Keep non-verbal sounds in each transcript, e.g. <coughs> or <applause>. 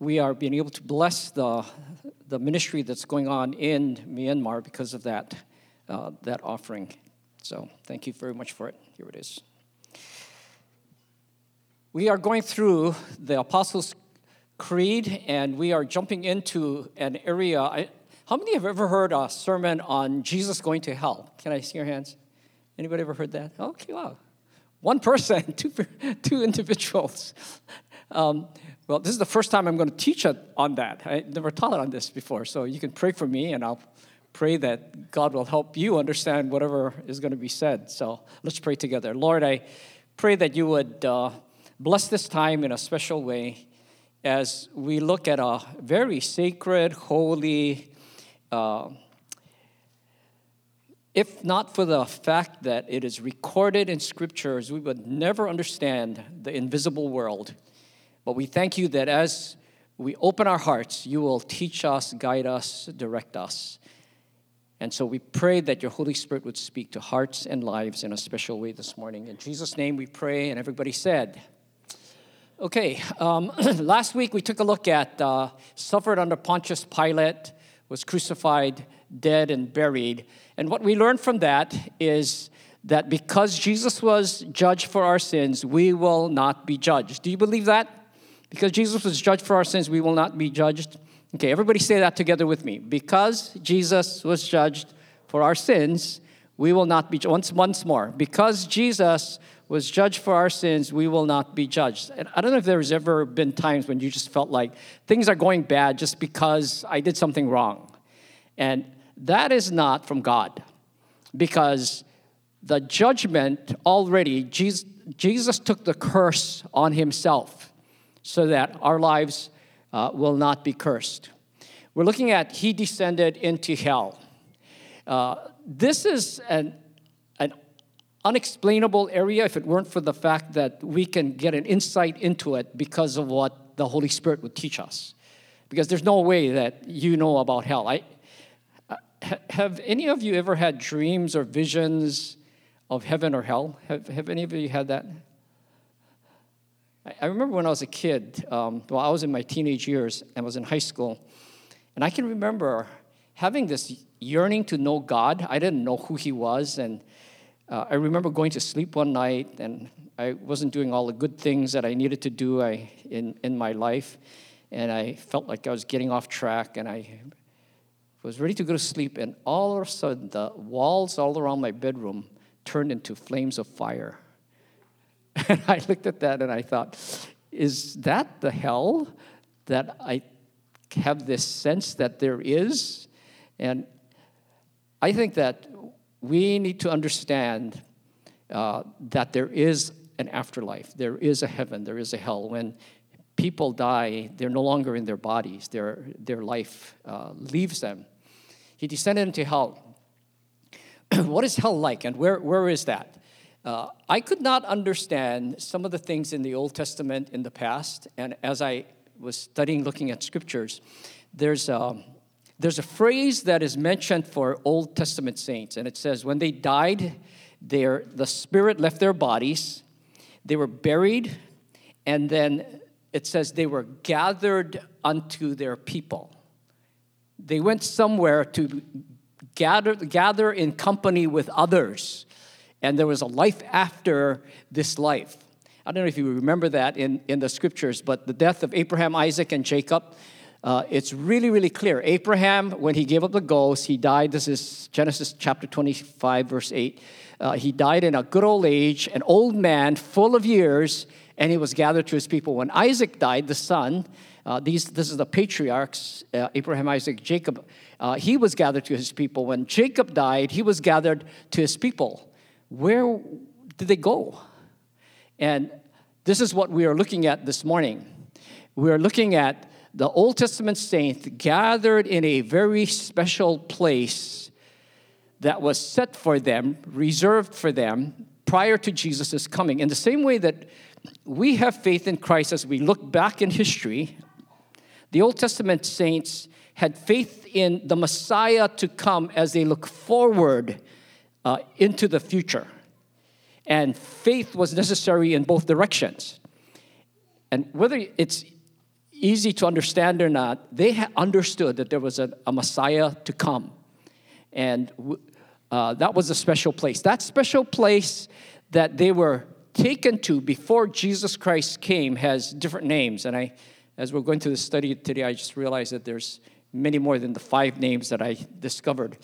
we are being able to bless the, the ministry that's going on in Myanmar because of that, uh, that offering. So thank you very much for it. Here it is. We are going through the Apostles' Creed, and we are jumping into an area. I, how many have ever heard a sermon on Jesus going to hell? Can I see your hands? Anybody ever heard that? Okay, wow. One person, <laughs> two, two individuals. Um, well, this is the first time I'm going to teach on that. I never taught on this before, so you can pray for me, and I'll pray that God will help you understand whatever is going to be said. So let's pray together. Lord, I pray that you would uh, bless this time in a special way as we look at a very sacred, holy, uh, if not for the fact that it is recorded in scriptures, we would never understand the invisible world. But we thank you that as we open our hearts, you will teach us, guide us, direct us. And so we pray that your Holy Spirit would speak to hearts and lives in a special way this morning. In Jesus' name we pray, and everybody said, Okay, um, <clears throat> last week we took a look at uh, suffered under Pontius Pilate, was crucified, dead, and buried. And what we learned from that is that because Jesus was judged for our sins, we will not be judged. Do you believe that? Because Jesus was judged for our sins, we will not be judged. Okay, everybody say that together with me. Because Jesus was judged for our sins, we will not be once once more. Because Jesus was judged for our sins, we will not be judged. And I don't know if there's ever been times when you just felt like things are going bad just because I did something wrong. And that is not from God. Because the judgment already, Jesus, Jesus took the curse on himself so that our lives uh, will not be cursed. We're looking at He descended into hell. Uh, this is an, an unexplainable area if it weren't for the fact that we can get an insight into it because of what the Holy Spirit would teach us. Because there's no way that you know about hell. I, uh, have any of you ever had dreams or visions of heaven or hell? Have, have any of you had that? I remember when I was a kid, um, well, I was in my teenage years and was in high school, and I can remember having this yearning to know God. I didn't know who He was, and uh, I remember going to sleep one night, and I wasn't doing all the good things that I needed to do I, in, in my life, and I felt like I was getting off track, and I was ready to go to sleep, and all of a sudden, the walls all around my bedroom turned into flames of fire. <laughs> And I looked at that and I thought, is that the hell that I have this sense that there is? And I think that we need to understand uh, that there is an afterlife, there is a heaven, there is a hell. When people die, they're no longer in their bodies, their, their life uh, leaves them. He descended into hell. <clears throat> what is hell like, and where, where is that? Uh, I could not understand some of the things in the Old Testament in the past, and as I was studying, looking at scriptures, there's a, there's a phrase that is mentioned for Old Testament saints, and it says, when they died, their, the spirit left their bodies, they were buried, and then it says they were gathered unto their people. They went somewhere to gather, gather in company with others and there was a life after this life. I don't know if you remember that in, in the scriptures, but the death of Abraham, Isaac, and Jacob, uh, it's really, really clear. Abraham, when he gave up the ghost, he died. This is Genesis chapter 25, verse 8. Uh, he died in a good old age, an old man, full of years, and he was gathered to his people. When Isaac died, the son, uh, these, this is the patriarchs, uh, Abraham, Isaac, Jacob, uh, he was gathered to his people. When Jacob died, he was gathered to his people where did they go? And this is what we are looking at this morning. We are looking at the Old Testament saints gathered in a very special place that was set for them, reserved for them prior to Jesus' coming. In the same way that we have faith in Christ as we look back in history, the Old Testament saints had faith in the Messiah to come as they look forward uh, into the future. And faith was necessary in both directions. And whether it's easy to understand or not, they understood that there was a, a Messiah to come. And uh, that was a special place. That special place that they were taken to before Jesus Christ came has different names. And I, as we're going through the study today, I just realized that there's many more than the five names that I discovered.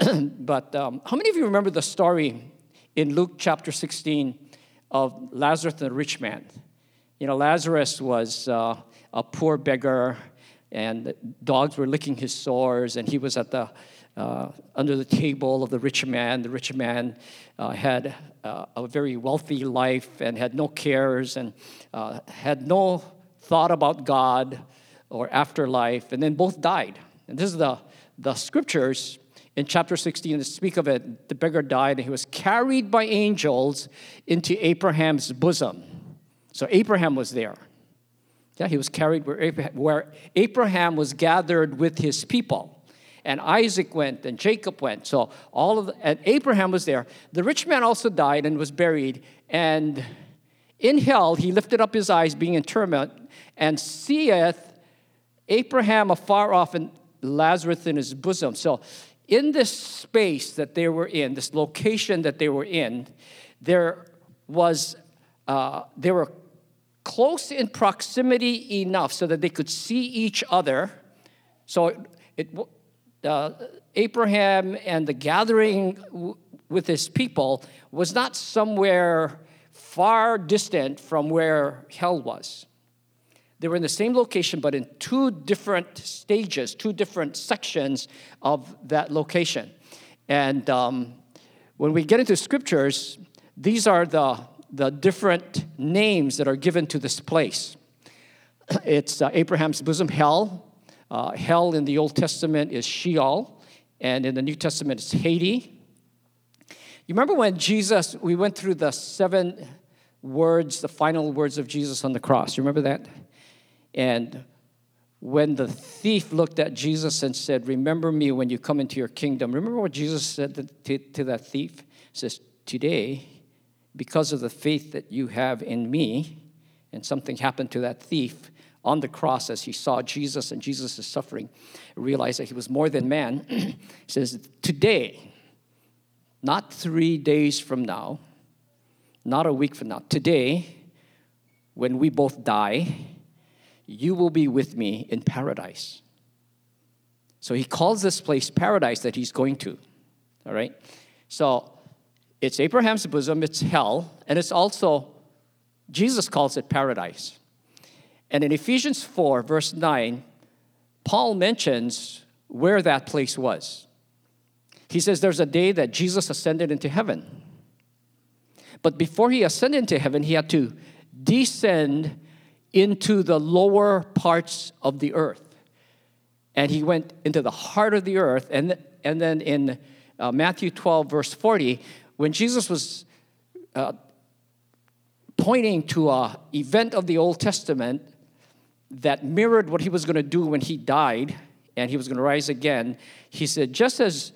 <clears throat> but um, how many of you remember the story in Luke chapter 16 of Lazarus and the rich man? You know, Lazarus was uh, a poor beggar, and dogs were licking his sores, and he was at the uh, under the table of the rich man. The rich man uh, had uh, a very wealthy life and had no cares and uh, had no thought about God or afterlife, and then both died. And this is the, the scriptures in chapter 16 that speak of it. The beggar died, and he was carried by angels into Abraham's bosom. So Abraham was there. Yeah, he was carried where Abraham, where Abraham was gathered with his people and Isaac went, and Jacob went. So all of the, and Abraham was there. The rich man also died and was buried. And in hell he lifted up his eyes, being in torment, and seeth Abraham afar off and Lazarus in his bosom. So in this space that they were in, this location that they were in, there was uh, they were close in proximity enough so that they could see each other. So it, it uh, Abraham and the gathering w- with his people was not somewhere far distant from where hell was. They were in the same location, but in two different stages, two different sections of that location. And um, when we get into scriptures, these are the, the different names that are given to this place. <clears throat> It's uh, Abraham's bosom, hell, uh, hell in the Old Testament is Sheol, and in the New Testament it's Hades. You remember when Jesus, we went through the seven words, the final words of Jesus on the cross. You remember that? And when the thief looked at Jesus and said, Remember me when you come into your kingdom, remember what Jesus said to, to that thief? He says, Today, because of the faith that you have in me, and something happened to that thief, on the cross as he saw Jesus and Jesus' suffering, realized that he was more than man. <clears throat> he says, Today, not three days from now, not a week from now, today, when we both die, you will be with me in paradise. So he calls this place paradise that he's going to. All right? So it's Abraham's bosom, it's hell, and it's also, Jesus calls it paradise. And in Ephesians 4, verse 9, Paul mentions where that place was. He says there's a day that Jesus ascended into heaven. But before he ascended into heaven, he had to descend into the lower parts of the earth. And he went into the heart of the earth. And, and then in uh, Matthew 12, verse 40, when Jesus was uh, pointing to an event of the Old Testament that mirrored what he was going to do when he died and he was going to rise again. He said, just as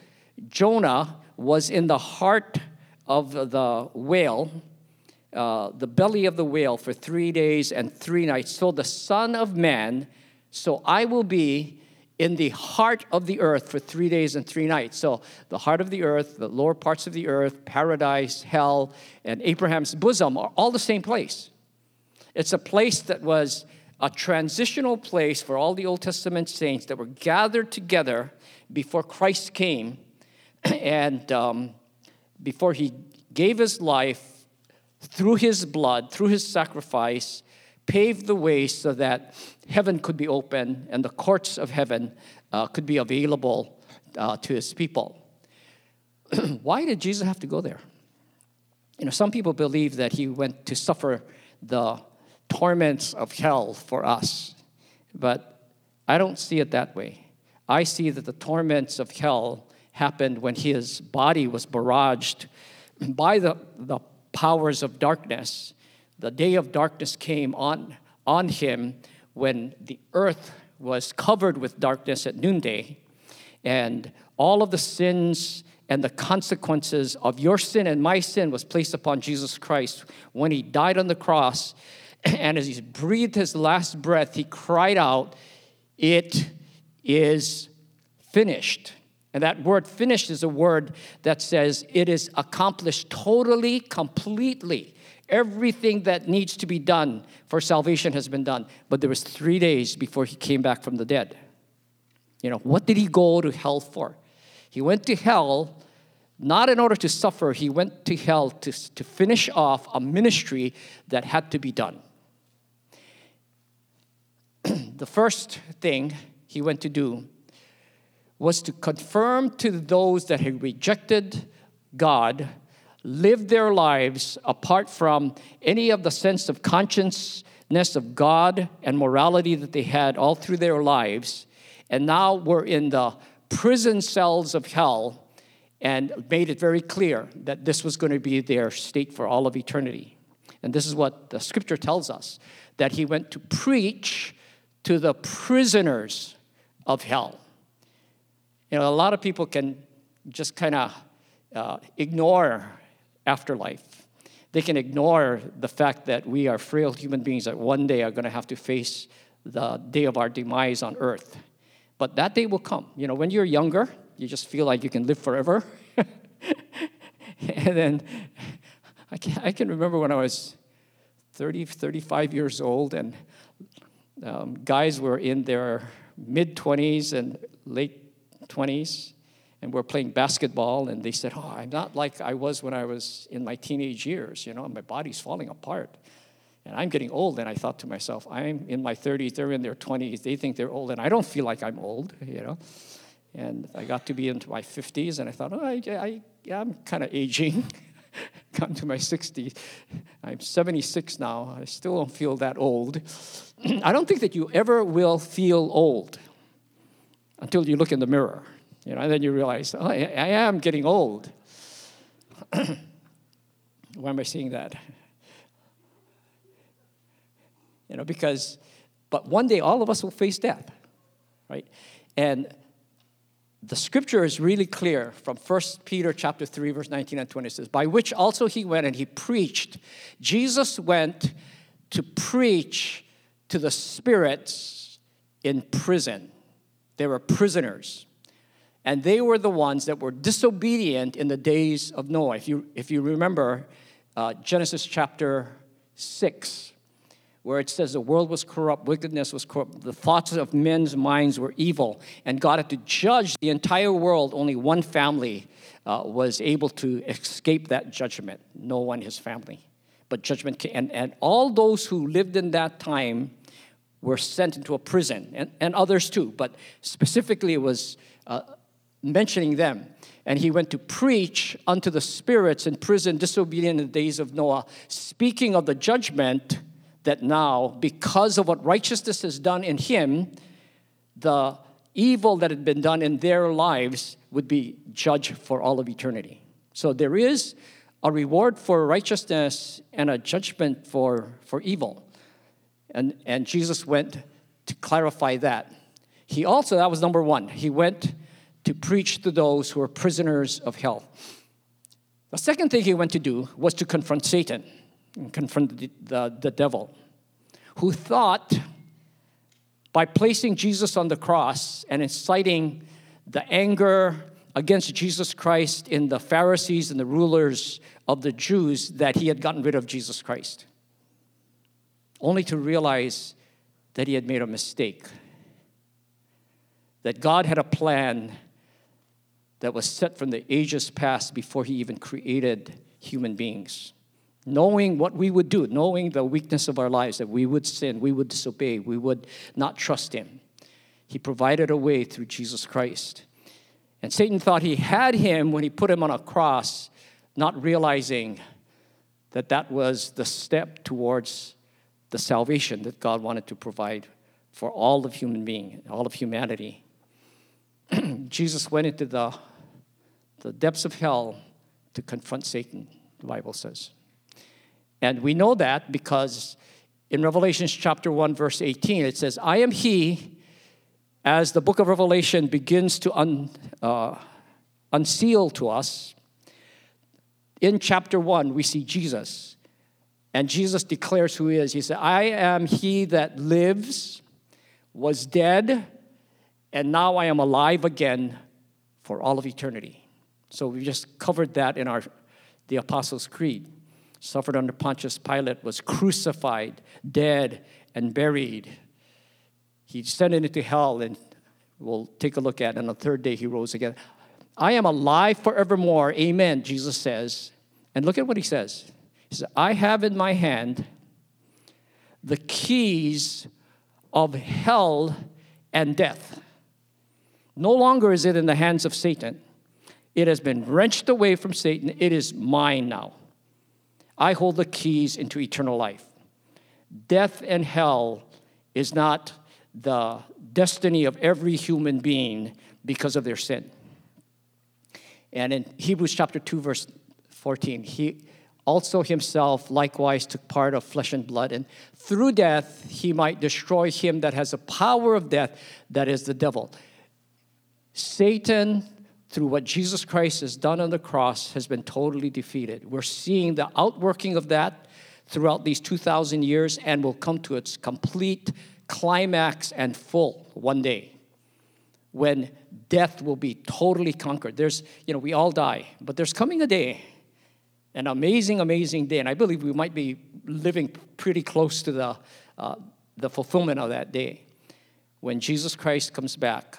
Jonah was in the heart of the whale, uh, the belly of the whale for three days and three nights, so the Son of Man, so I will be in the heart of the earth for three days and three nights. So, the heart of the earth, the lower parts of the earth, paradise, hell, and Abraham's bosom are all the same place. It's a place that was a transitional place for all the Old Testament saints that were gathered together before Christ came <clears throat> and um, before he gave his life through his blood, through his sacrifice, paved the way so that heaven could be open and the courts of heaven uh, could be available uh, to his people. <clears throat> Why did Jesus have to go there? You know, some people believe that he went to suffer the torments of hell for us. But I don't see it that way. I see that the torments of hell happened when his body was barraged by the, the powers of darkness. The day of darkness came on, on him when the earth was covered with darkness at noonday, and all of the sins and the consequences of your sin and my sin was placed upon Jesus Christ when he died on the cross <clears throat> And as he breathed his last breath, he cried out, It is finished. And that word finished is a word that says it is accomplished totally, completely. Everything that needs to be done for salvation has been done. But there was three days before he came back from the dead. You know, what did he go to hell for? He went to hell not in order to suffer, he went to hell to, to finish off a ministry that had to be done. <clears throat> the first thing he went to do was to confirm to those that had rejected God, lived their lives apart from any of the sense of consciousness of God and morality that they had all through their lives, and now were in the prison cells of hell and made it very clear that this was going to be their state for all of eternity. And this is what the scripture tells us that he went to preach to the prisoners of hell. You know, a lot of people can just kind of uh, ignore afterlife. They can ignore the fact that we are frail human beings that one day are going to have to face the day of our demise on earth. But that day will come. You know, when you're younger, you just feel like you can live forever. <laughs> and then I can, I can remember when I was 30, 35 years old, and um, guys were in their mid 20s and late 20s and we're playing basketball and they said oh i'm not like i was when i was in my teenage years you know my body's falling apart. And i'm getting old and i thought to myself i'm in my 30s they're in their 20s they think they're old and i don't feel like i'm old you know? And i got to be into my 50s and i thought oh i, I yeah, i'm kind of aging. <laughs> Gotten to my 60s i'm 76 now i still don't feel that old. <clears throat> I don't think that you ever will feel old until you look in the mirror. You know, and then you realize, oh, I, I am getting old. <coughs> Why am I seeing that? You know, because, but one day all of us will face death, right? And the scripture is really clear from 1 Peter chapter 3, verse 19 and 20 it says, By which also he went and he preached. Jesus went to preach to the spirits in prison they were prisoners. And they were the ones that were disobedient in the days of Noah. If you, if you remember uh, Genesis chapter 6, where it says the world was corrupt, wickedness was corrupt, the thoughts of men's minds were evil, and God had to judge the entire world. Only one family uh, was able to escape that judgment Noah and his family. But judgment came, and, and all those who lived in that time were sent into a prison, and, and others too, but specifically it was uh, mentioning them. And he went to preach unto the spirits in prison, disobedient in the days of Noah, speaking of the judgment that now, because of what righteousness has done in him, the evil that had been done in their lives would be judged for all of eternity. So there is a reward for righteousness and a judgment for, for evil. And, and Jesus went to clarify that. He also, that was number one, he went to preach to those who are prisoners of hell. The second thing he went to do was to confront Satan and confront the, the, the devil, who thought by placing Jesus on the cross and inciting the anger against Jesus Christ in the Pharisees and the rulers of the Jews that he had gotten rid of Jesus Christ only to realize that he had made a mistake. That God had a plan that was set from the ages past before he even created human beings. Knowing what we would do, knowing the weakness of our lives, that we would sin, we would disobey, we would not trust him. He provided a way through Jesus Christ. And Satan thought he had him when he put him on a cross, not realizing that that was the step towards the salvation that God wanted to provide for all of human being, all of humanity. <clears throat> Jesus went into the, the depths of hell to confront Satan, the Bible says. And we know that because in Revelation chapter 1, verse 18, it says, I am he, as the book of Revelation begins to un, uh, unseal to us. In chapter 1, we see Jesus And Jesus declares who he is. He said, I am he that lives, was dead, and now I am alive again for all of eternity. So we just covered that in our the Apostles' Creed. Suffered under Pontius Pilate, was crucified, dead, and buried. He descended into hell, and we'll take a look at. And on the third day, he rose again. I am alive forevermore. Amen, Jesus says. And look at what he says. I have in my hand the keys of hell and death. No longer is it in the hands of Satan. It has been wrenched away from Satan. It is mine now. I hold the keys into eternal life. Death and hell is not the destiny of every human being because of their sin. And in Hebrews chapter 2, verse 14, he also himself likewise took part of flesh and blood, and through death he might destroy him that has the power of death, that is the devil. Satan, through what Jesus Christ has done on the cross, has been totally defeated. We're seeing the outworking of that throughout these 2,000 years and will come to its complete climax and full one day when death will be totally conquered. There's, you know, we all die, but there's coming a day, an amazing, amazing day, and I believe we might be living pretty close to the, uh, the fulfillment of that day when Jesus Christ comes back.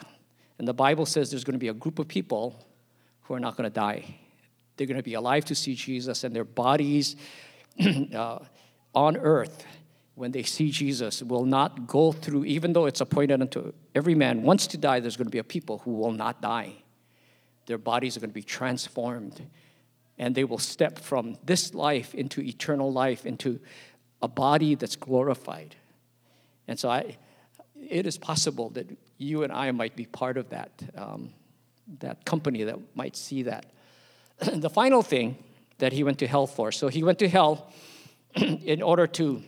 And the Bible says there's going to be a group of people who are not going to die. They're going to be alive to see Jesus, and their bodies <clears throat> uh, on earth when they see Jesus will not go through, even though it's appointed unto every man wants to die, there's going to be a people who will not die. Their bodies are going to be transformed, and they will step from this life into eternal life, into a body that's glorified. And so I, it is possible that you and I might be part of that, um, that company that might see that. <clears throat> the final thing that he went to hell for. So he went to hell <clears throat> in order to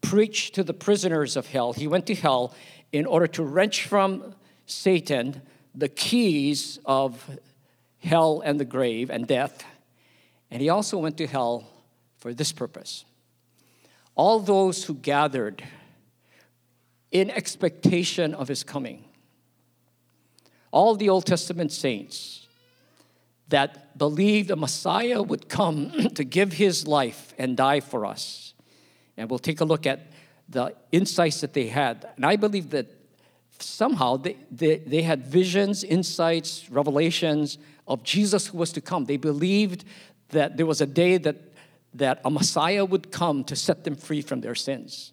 preach to the prisoners of hell. He went to hell in order to wrench from Satan the keys of hell and the grave and death. And he also went to hell for this purpose. All those who gathered in expectation of his coming, all the Old Testament saints that believed the Messiah would come <clears throat> to give his life and die for us and we'll take a look at the insights that they had. And I believe that somehow they, they, they had visions, insights, revelations of Jesus who was to come. They believed that there was a day that, that a Messiah would come to set them free from their sins.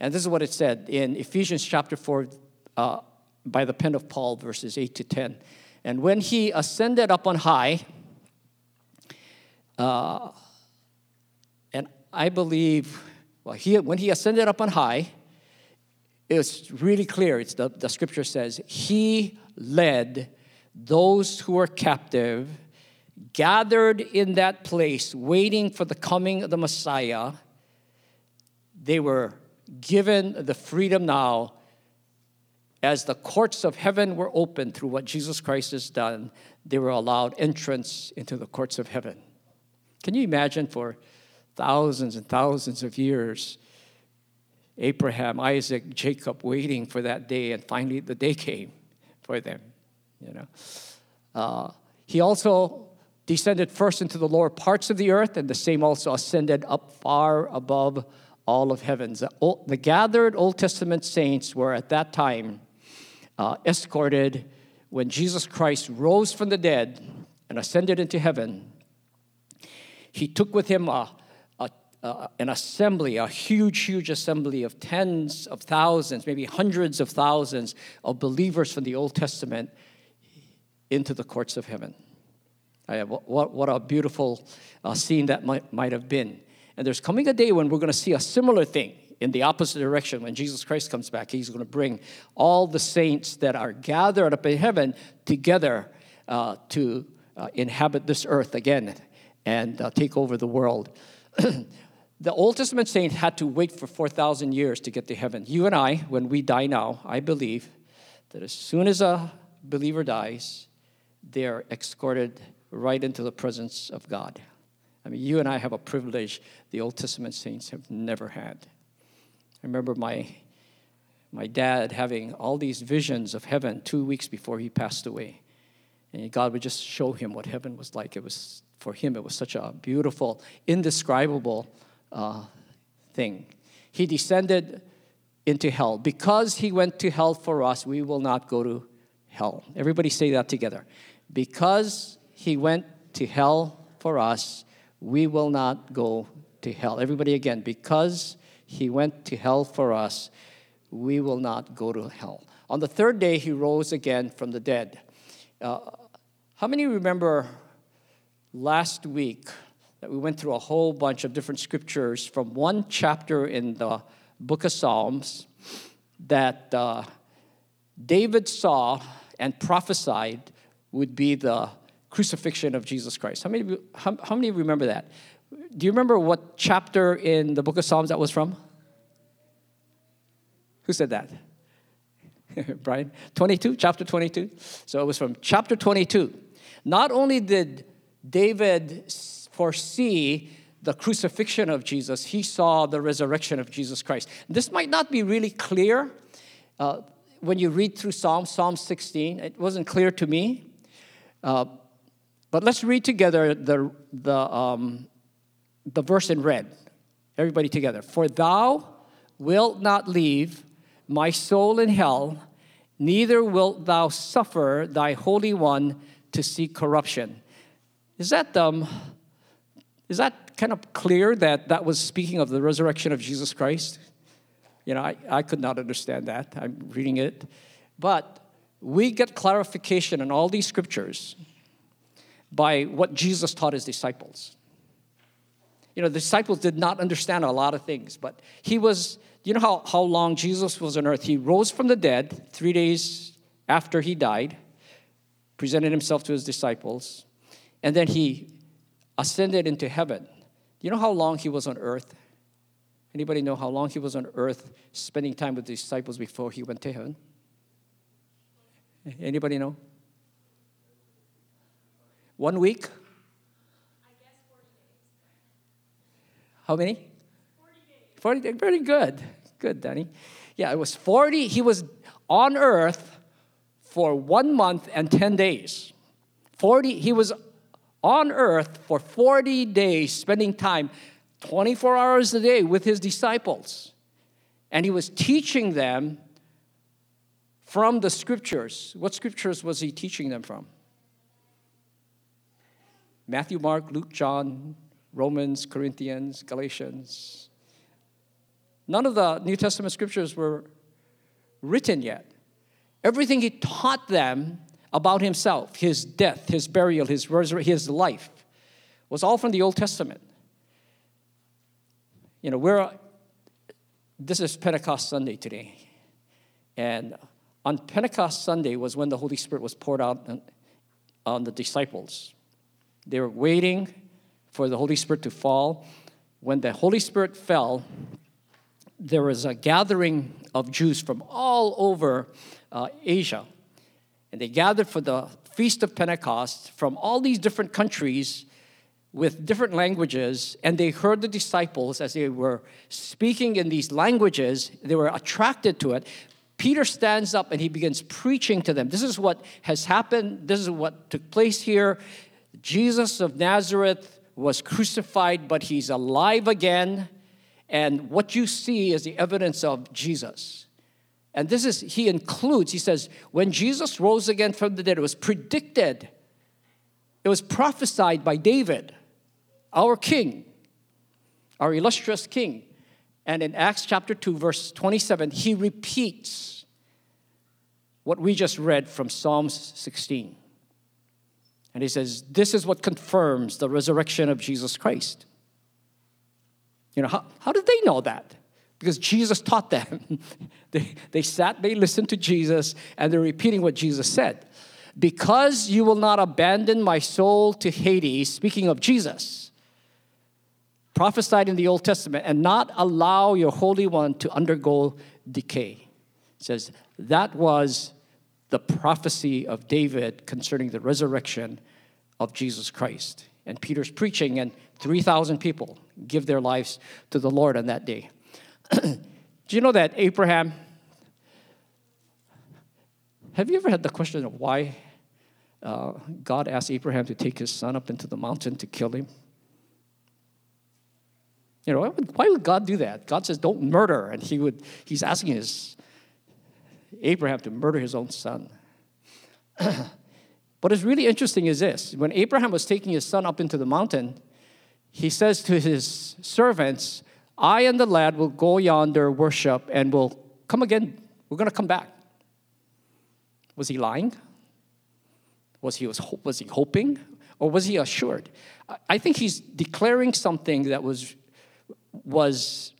And this is what it said in Ephesians chapter 4 uh, by the pen of Paul, verses 8 to 10. And when he ascended up on high, uh, and I believe, well, he, when he ascended up on high, it's really clear. It's the, the scripture says, He led those who were captive, gathered in that place, waiting for the coming of the Messiah. They were given the freedom now as the courts of heaven were opened through what Jesus Christ has done, they were allowed entrance into the courts of heaven. Can you imagine for thousands and thousands of years. Abraham, Isaac, Jacob waiting for that day, and finally the day came for them. You know, uh, he also descended first into the lower parts of the earth, and the same also ascended up far above all of heavens. The, old, the gathered Old Testament saints were at that time uh, escorted when Jesus Christ rose from the dead and ascended into heaven. He took with him a uh, an assembly, a huge, huge assembly of tens of thousands, maybe hundreds of thousands of believers from the Old Testament into the courts of heaven. Uh, what, what a beautiful uh, scene that might, might have been. And there's coming a day when we're going to see a similar thing in the opposite direction. When Jesus Christ comes back, he's going to bring all the saints that are gathered up in heaven together uh, to uh, inhabit this earth again and uh, take over the world. <clears throat> the Old Testament saints had to wait for 4,000 years to get to heaven. You and I, when we die now, I believe that as soon as a believer dies, they are escorted right into the presence of God. I mean, you and I have a privilege the Old Testament saints have never had. I remember my, my dad having all these visions of heaven two weeks before he passed away. And God would just show him what heaven was like. It was, for him, it was such a beautiful, indescribable uh, thing. He descended into hell. Because he went to hell for us, we will not go to hell. Everybody say that together. Because he went to hell for us, we will not go to hell. Everybody again, because he went to hell for us, we will not go to hell. On the third day, he rose again from the dead. Uh, how many remember last week that we went through a whole bunch of different scriptures from one chapter in the book of Psalms that uh, David saw and prophesied would be the crucifixion of Jesus Christ. How many, how, how many remember that? Do you remember what chapter in the book of Psalms that was from? Who said that? <laughs> Brian? 22, chapter 22. So it was from chapter 22. Not only did David foresee the crucifixion of Jesus, he saw the resurrection of Jesus Christ. This might not be really clear uh, when you read through Psalm, Psalm 16. It wasn't clear to me. Uh, but let's read together the, the, um, the verse in red. Everybody together. For thou wilt not leave my soul in hell, neither wilt thou suffer thy Holy One to see corruption. Is that, um, is that kind of clear that that was speaking of the resurrection of Jesus Christ? You know, I, I could not understand that. I'm reading it. But we get clarification in all these scriptures by what Jesus taught his disciples. You know, the disciples did not understand a lot of things, but he was, you know how, how long Jesus was on earth? He rose from the dead three days after he died, presented himself to his disciples, and then he ascended into heaven. You know how long he was on earth? Anybody know how long he was on earth spending time with the disciples before he went to heaven? Anybody know? One week? How many? 40 days. 40 days. Very good. Good, Danny. Yeah, it was 40. He was on earth for one month and 10 days. 40, he was on earth for 40 days, spending time 24 hours a day with his disciples. And he was teaching them from the scriptures. What scriptures was he teaching them from? Matthew, Mark, Luke, John, Romans, Corinthians, Galatians. None of the New Testament scriptures were written yet. Everything he taught them about himself, his death, his burial, his resurrection, his life, was all from the Old Testament. You know, we're, this is Pentecost Sunday today. And on Pentecost Sunday was when the Holy Spirit was poured out on, the disciples. They were waiting for the Holy Spirit to fall. When the Holy Spirit fell, there was a gathering of Jews from all over uh, Asia. And they gathered for the Feast of Pentecost from all these different countries with different languages, and they heard the disciples as they were speaking in these languages. They were attracted to it. Peter stands up and he begins preaching to them. This is what has happened, this is what took place here. Jesus of Nazareth was crucified, but he's alive again. And what you see is the evidence of Jesus. And this is, he includes, he says, when Jesus rose again from the dead, it was predicted, it was prophesied by David, our king, our illustrious king. And in Acts chapter 2, verse 27, he repeats what we just read from Psalms 16. And he says, This is what confirms the resurrection of Jesus Christ. You know, how, how did they know that? Because Jesus taught them. <laughs> they, they sat, they listened to Jesus, and they're repeating what Jesus said. Because you will not abandon my soul to Hades, speaking of Jesus, prophesied in the Old Testament, and not allow your Holy One to undergo decay. It says, that was the prophecy of David concerning the resurrection of Jesus Christ. And Peter's preaching, and 3,000 people give their lives to the Lord on that day. <clears throat> Do you know that Abraham? Have you ever had the question of why uh, God asked Abraham to take his son up into the mountain to kill him? You know, why would, God do that? God says, don't murder. And he would, he's asking his Abraham to murder his own son. <clears throat> what is really interesting is this when Abraham was taking his son up into the mountain, he says to his servants, I and the lad will go yonder, worship, and we'll come again. We're going to come back. Was he lying? Was he, was, was he hoping? Or was he assured? I think he's declaring something that was, was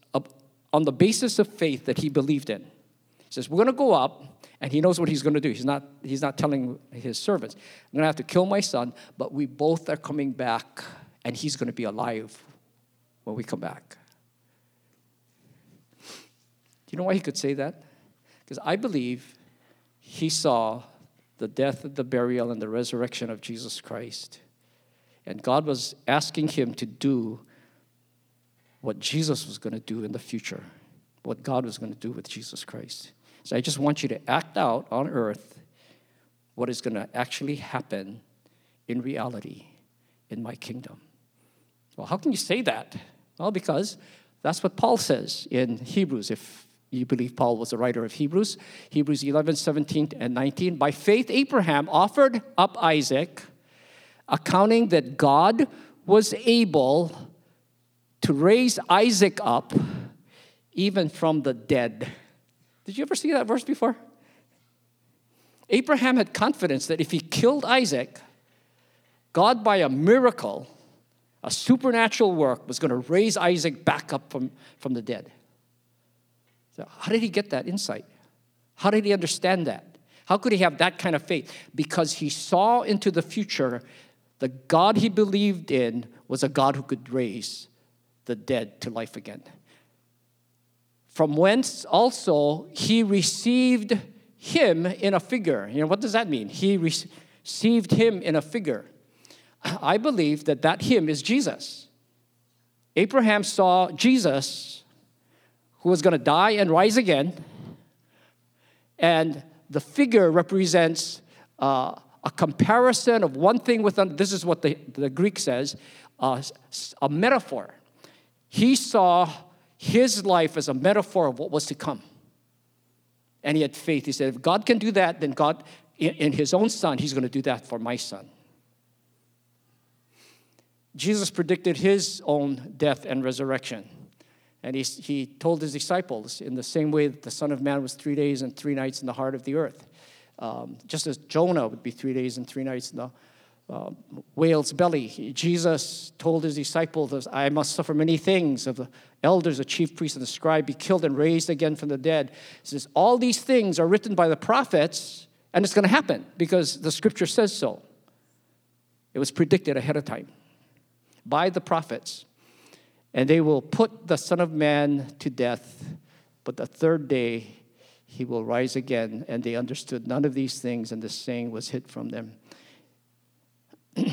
on the basis of faith that he believed in. He says, We're going to go up, and he knows what he's going to do. He's not, he's not telling his servants, I'm going to have to kill my son, but we both are coming back and he's going to be alive when we come back. Do you know why he could say that? Because I believe he saw the death, the burial, and the resurrection of Jesus Christ. And God was asking him to do what Jesus was going to do in the future, what God was going to do with Jesus Christ. So I just want you to act out on earth what is going to actually happen in reality in my kingdom. Well, how can you say that? Well, because that's what Paul says in Hebrews, if you believe Paul was the writer of Hebrews. Hebrews 11, 17, and 19. By faith, Abraham offered up Isaac, accounting that God was able to raise Isaac up even from the dead. Did you ever see that verse before? Abraham had confidence that if he killed Isaac, God, by a miracle, a supernatural work was going to raise Isaac back up from, from the dead. So, how did he get that insight? How did he understand that? How could he have that kind of faith? Because he saw into the future the God he believed in was a God who could raise the dead to life again. From whence also he received him in a figure. You know, what does that mean? He received him in a figure. I believe that that him is Jesus. Abraham saw Jesus, who was going to die and rise again, and the figure represents uh, a comparison of one thing with another. This is what the, the Greek says uh, a metaphor. He saw his life as a metaphor of what was to come. And he had faith. He said, if God can do that, then God, in, his own son, he's going to do that for my son. Jesus predicted his own death and resurrection. And he, he told his disciples in the same way that the Son of Man was three days and three nights in the heart of the earth. Um, just as Jonah would be three days and three nights in the uh, whale's belly. Jesus told his disciples, I must suffer many things of the elders, the chief priests, and the scribe, be killed and raised again from the dead. He says, All these things are written by the prophets, and it's going to happen because the scripture says so. It was predicted ahead of time by the prophets. And they will put the Son of Man to death, but the third day he will rise again. And they understood none of these things, and the saying was hid from them. <clears throat>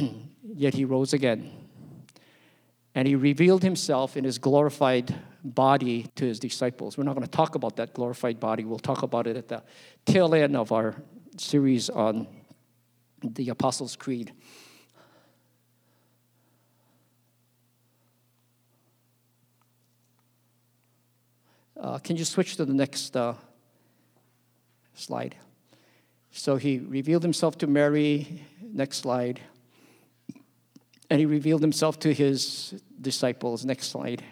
Yet he rose again. And he revealed himself in his glorified body to his disciples. We're not going to talk about that glorified body. We'll talk about it at the tail end of our series on the Apostles' Creed. Uh, can you switch to the next uh, slide? So he revealed himself to Mary. Next slide. And he revealed himself to his disciples. Next slide.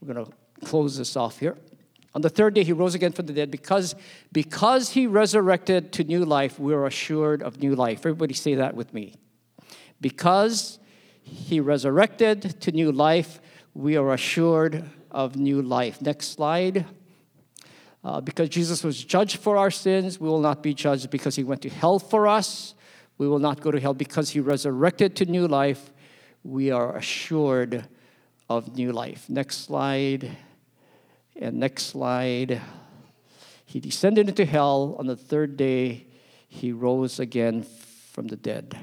We're going to close this off here. On the third day, he rose again from the dead. Because, because he resurrected to new life, we are assured of new life. Everybody say that with me. Because he resurrected to new life, we are assured of new life. Next slide. Uh, because Jesus was judged for our sins, we will not be judged because he went to hell for us. We will not go to hell because he resurrected to new life. We are assured of new life. Next slide. And next slide. He descended into hell. On the third day, he rose again from the dead.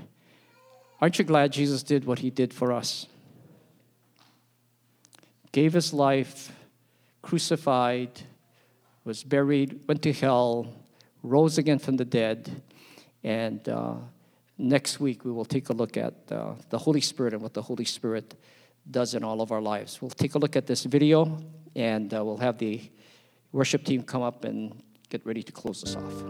Aren't you glad Jesus did what he did for us? gave his life, crucified, was buried, went to hell, rose again from the dead. And uh, next week, we will take a look at uh, the Holy Spirit and what the Holy Spirit does in all of our lives. We'll take a look at this video, and uh, we'll have the worship team come up and get ready to close us off.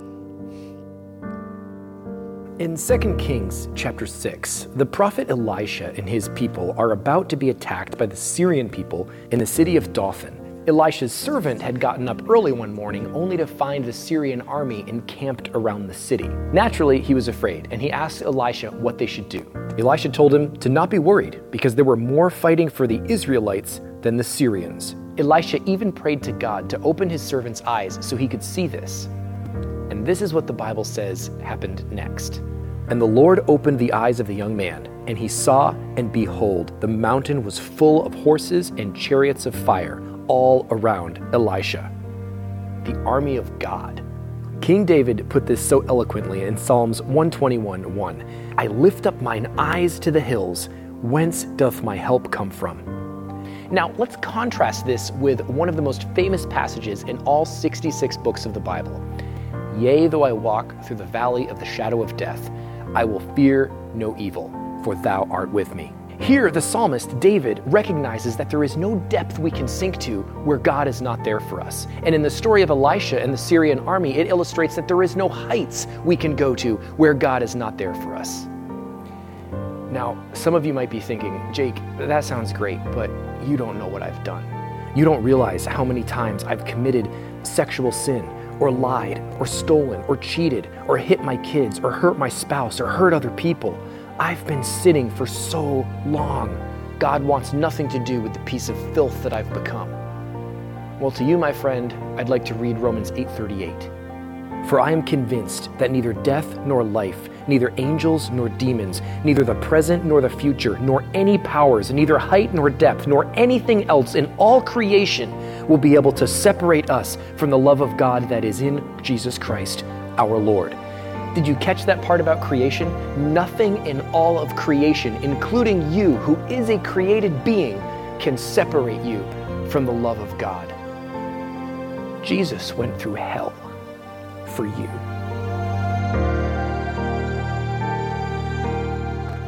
In 2 Kings chapter 6, the prophet Elisha and his people are about to be attacked by the Syrian people in the city of Dothan. Elisha's servant had gotten up early one morning only to find the Syrian army encamped around the city. Naturally, he was afraid and he asked Elisha what they should do. Elisha told him to not be worried because there were more fighting for the Israelites than the Syrians. Elisha even prayed to God to open his servant's eyes so he could see this. And this is what the Bible says happened next. And the Lord opened the eyes of the young man, and he saw, and behold, the mountain was full of horses and chariots of fire all around Elisha. The army of God. King David put this so eloquently in Psalms 121 1. I lift up mine eyes to the hills, whence doth my help come from? Now, let's contrast this with one of the most famous passages in all 66 books of the Bible. Yea, though I walk through the valley of the shadow of death, I will fear no evil, for thou art with me. Here, the psalmist David recognizes that there is no depth we can sink to where God is not there for us. And in the story of Elisha and the Syrian army, it illustrates that there is no heights we can go to where God is not there for us. Now, some of you might be thinking, Jake, that sounds great, but you don't know what I've done. You don't realize how many times I've committed sexual sin, or lied, or stolen, or cheated, or hit my kids, or hurt my spouse, or hurt other people. I've been sitting for so long. God wants nothing to do with the piece of filth that I've become. Well, to you, my friend, I'd like to read Romans 8:38. For I am convinced that neither death nor life, neither angels nor demons, neither the present nor the future, nor any powers, neither height nor depth, nor anything else in all creation will be able to separate us from the love of God that is in Jesus Christ, our Lord. Did you catch that part about creation? Nothing in all of creation, including you, who is a created being, can separate you from the love of God. Jesus went through hell for you.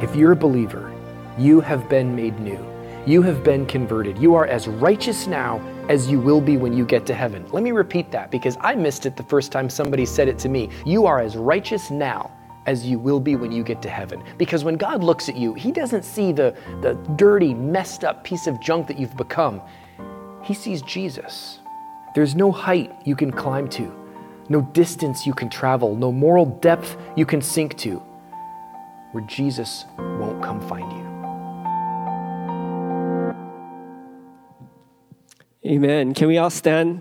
If you're a believer, you have been made new. You have been converted. You are as righteous now as you will be when you get to heaven. Let me repeat that because I missed it the first time somebody said it to me. You are as righteous now as you will be when you get to heaven. Because when God looks at you, He doesn't see the, the dirty, messed up piece of junk that you've become. He sees Jesus. There's no height you can climb to, no distance you can travel, no moral depth you can sink to where Jesus won't come find you. Amen. Can we all stand?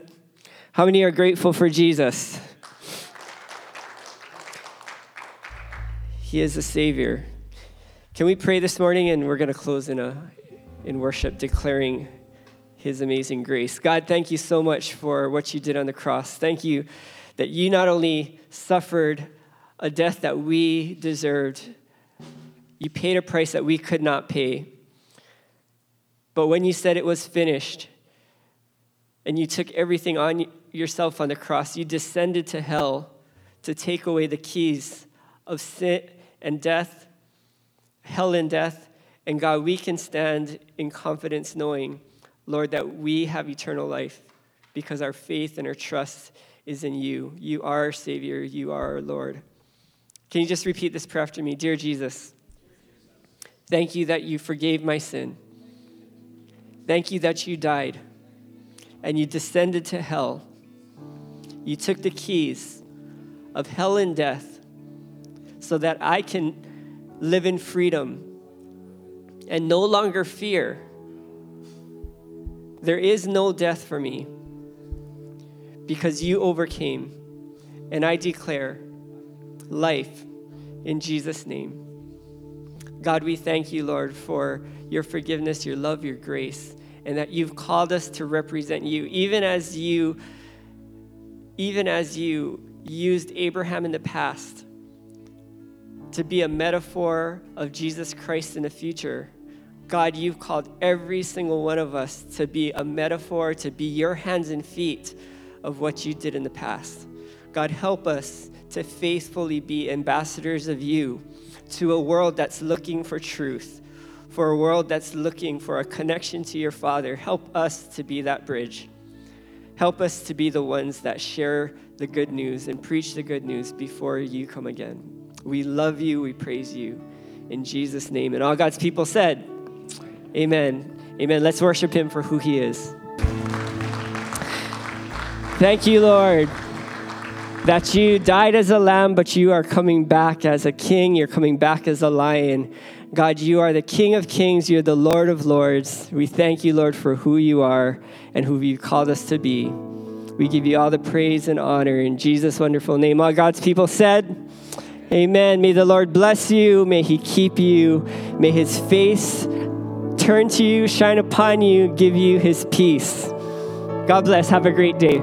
How many are grateful for Jesus? He is the Savior. Can we pray this morning? And we're going to close in, a, in worship, declaring His amazing grace. God, thank you so much for what you did on the cross. Thank you that you not only suffered a death that we deserved, you paid a price that we could not pay. But when you said it was finished, and you took everything on yourself on the cross. You descended to hell to take away the keys of sin and death, hell and death. And God, we can stand in confidence knowing, Lord, that we have eternal life because our faith and our trust is in you. You are our Savior, you are our Lord. Can you just repeat this prayer after me? Dear Jesus, thank you that you forgave my sin. Thank you that you died and you descended to hell. You took the keys of hell and death so that I can live in freedom and no longer fear. There is no death for me because you overcame. And I declare life in Jesus' name. God, we thank you, Lord, for your forgiveness, your love, your grace and that you've called us to represent you even as you even as you used Abraham in the past to be a metaphor of Jesus Christ in the future God, you've called every single one of us to be a metaphor, to be your hands and feet of what you did in the past. God, help us to faithfully be ambassadors of you to a world that's looking for truth, for a world that's looking for a connection to your Father. Help us to be that bridge. Help us to be the ones that share the good news and preach the good news before you come again. We love you, we praise you. In Jesus' name. And all God's people said, Amen. Amen. Let's worship him for who he is. Thank you, Lord, that you died as a lamb, but you are coming back as a king. You're coming back as a lion. God, you are the King of kings. You're the Lord of lords. We thank you, Lord, for who you are and who you've called us to be. We give you all the praise and honor in Jesus' wonderful name. All God's people said, Amen. May the Lord bless you. May he keep you. May his face turn to you, shine upon you, give you his peace. God bless. Have a great day.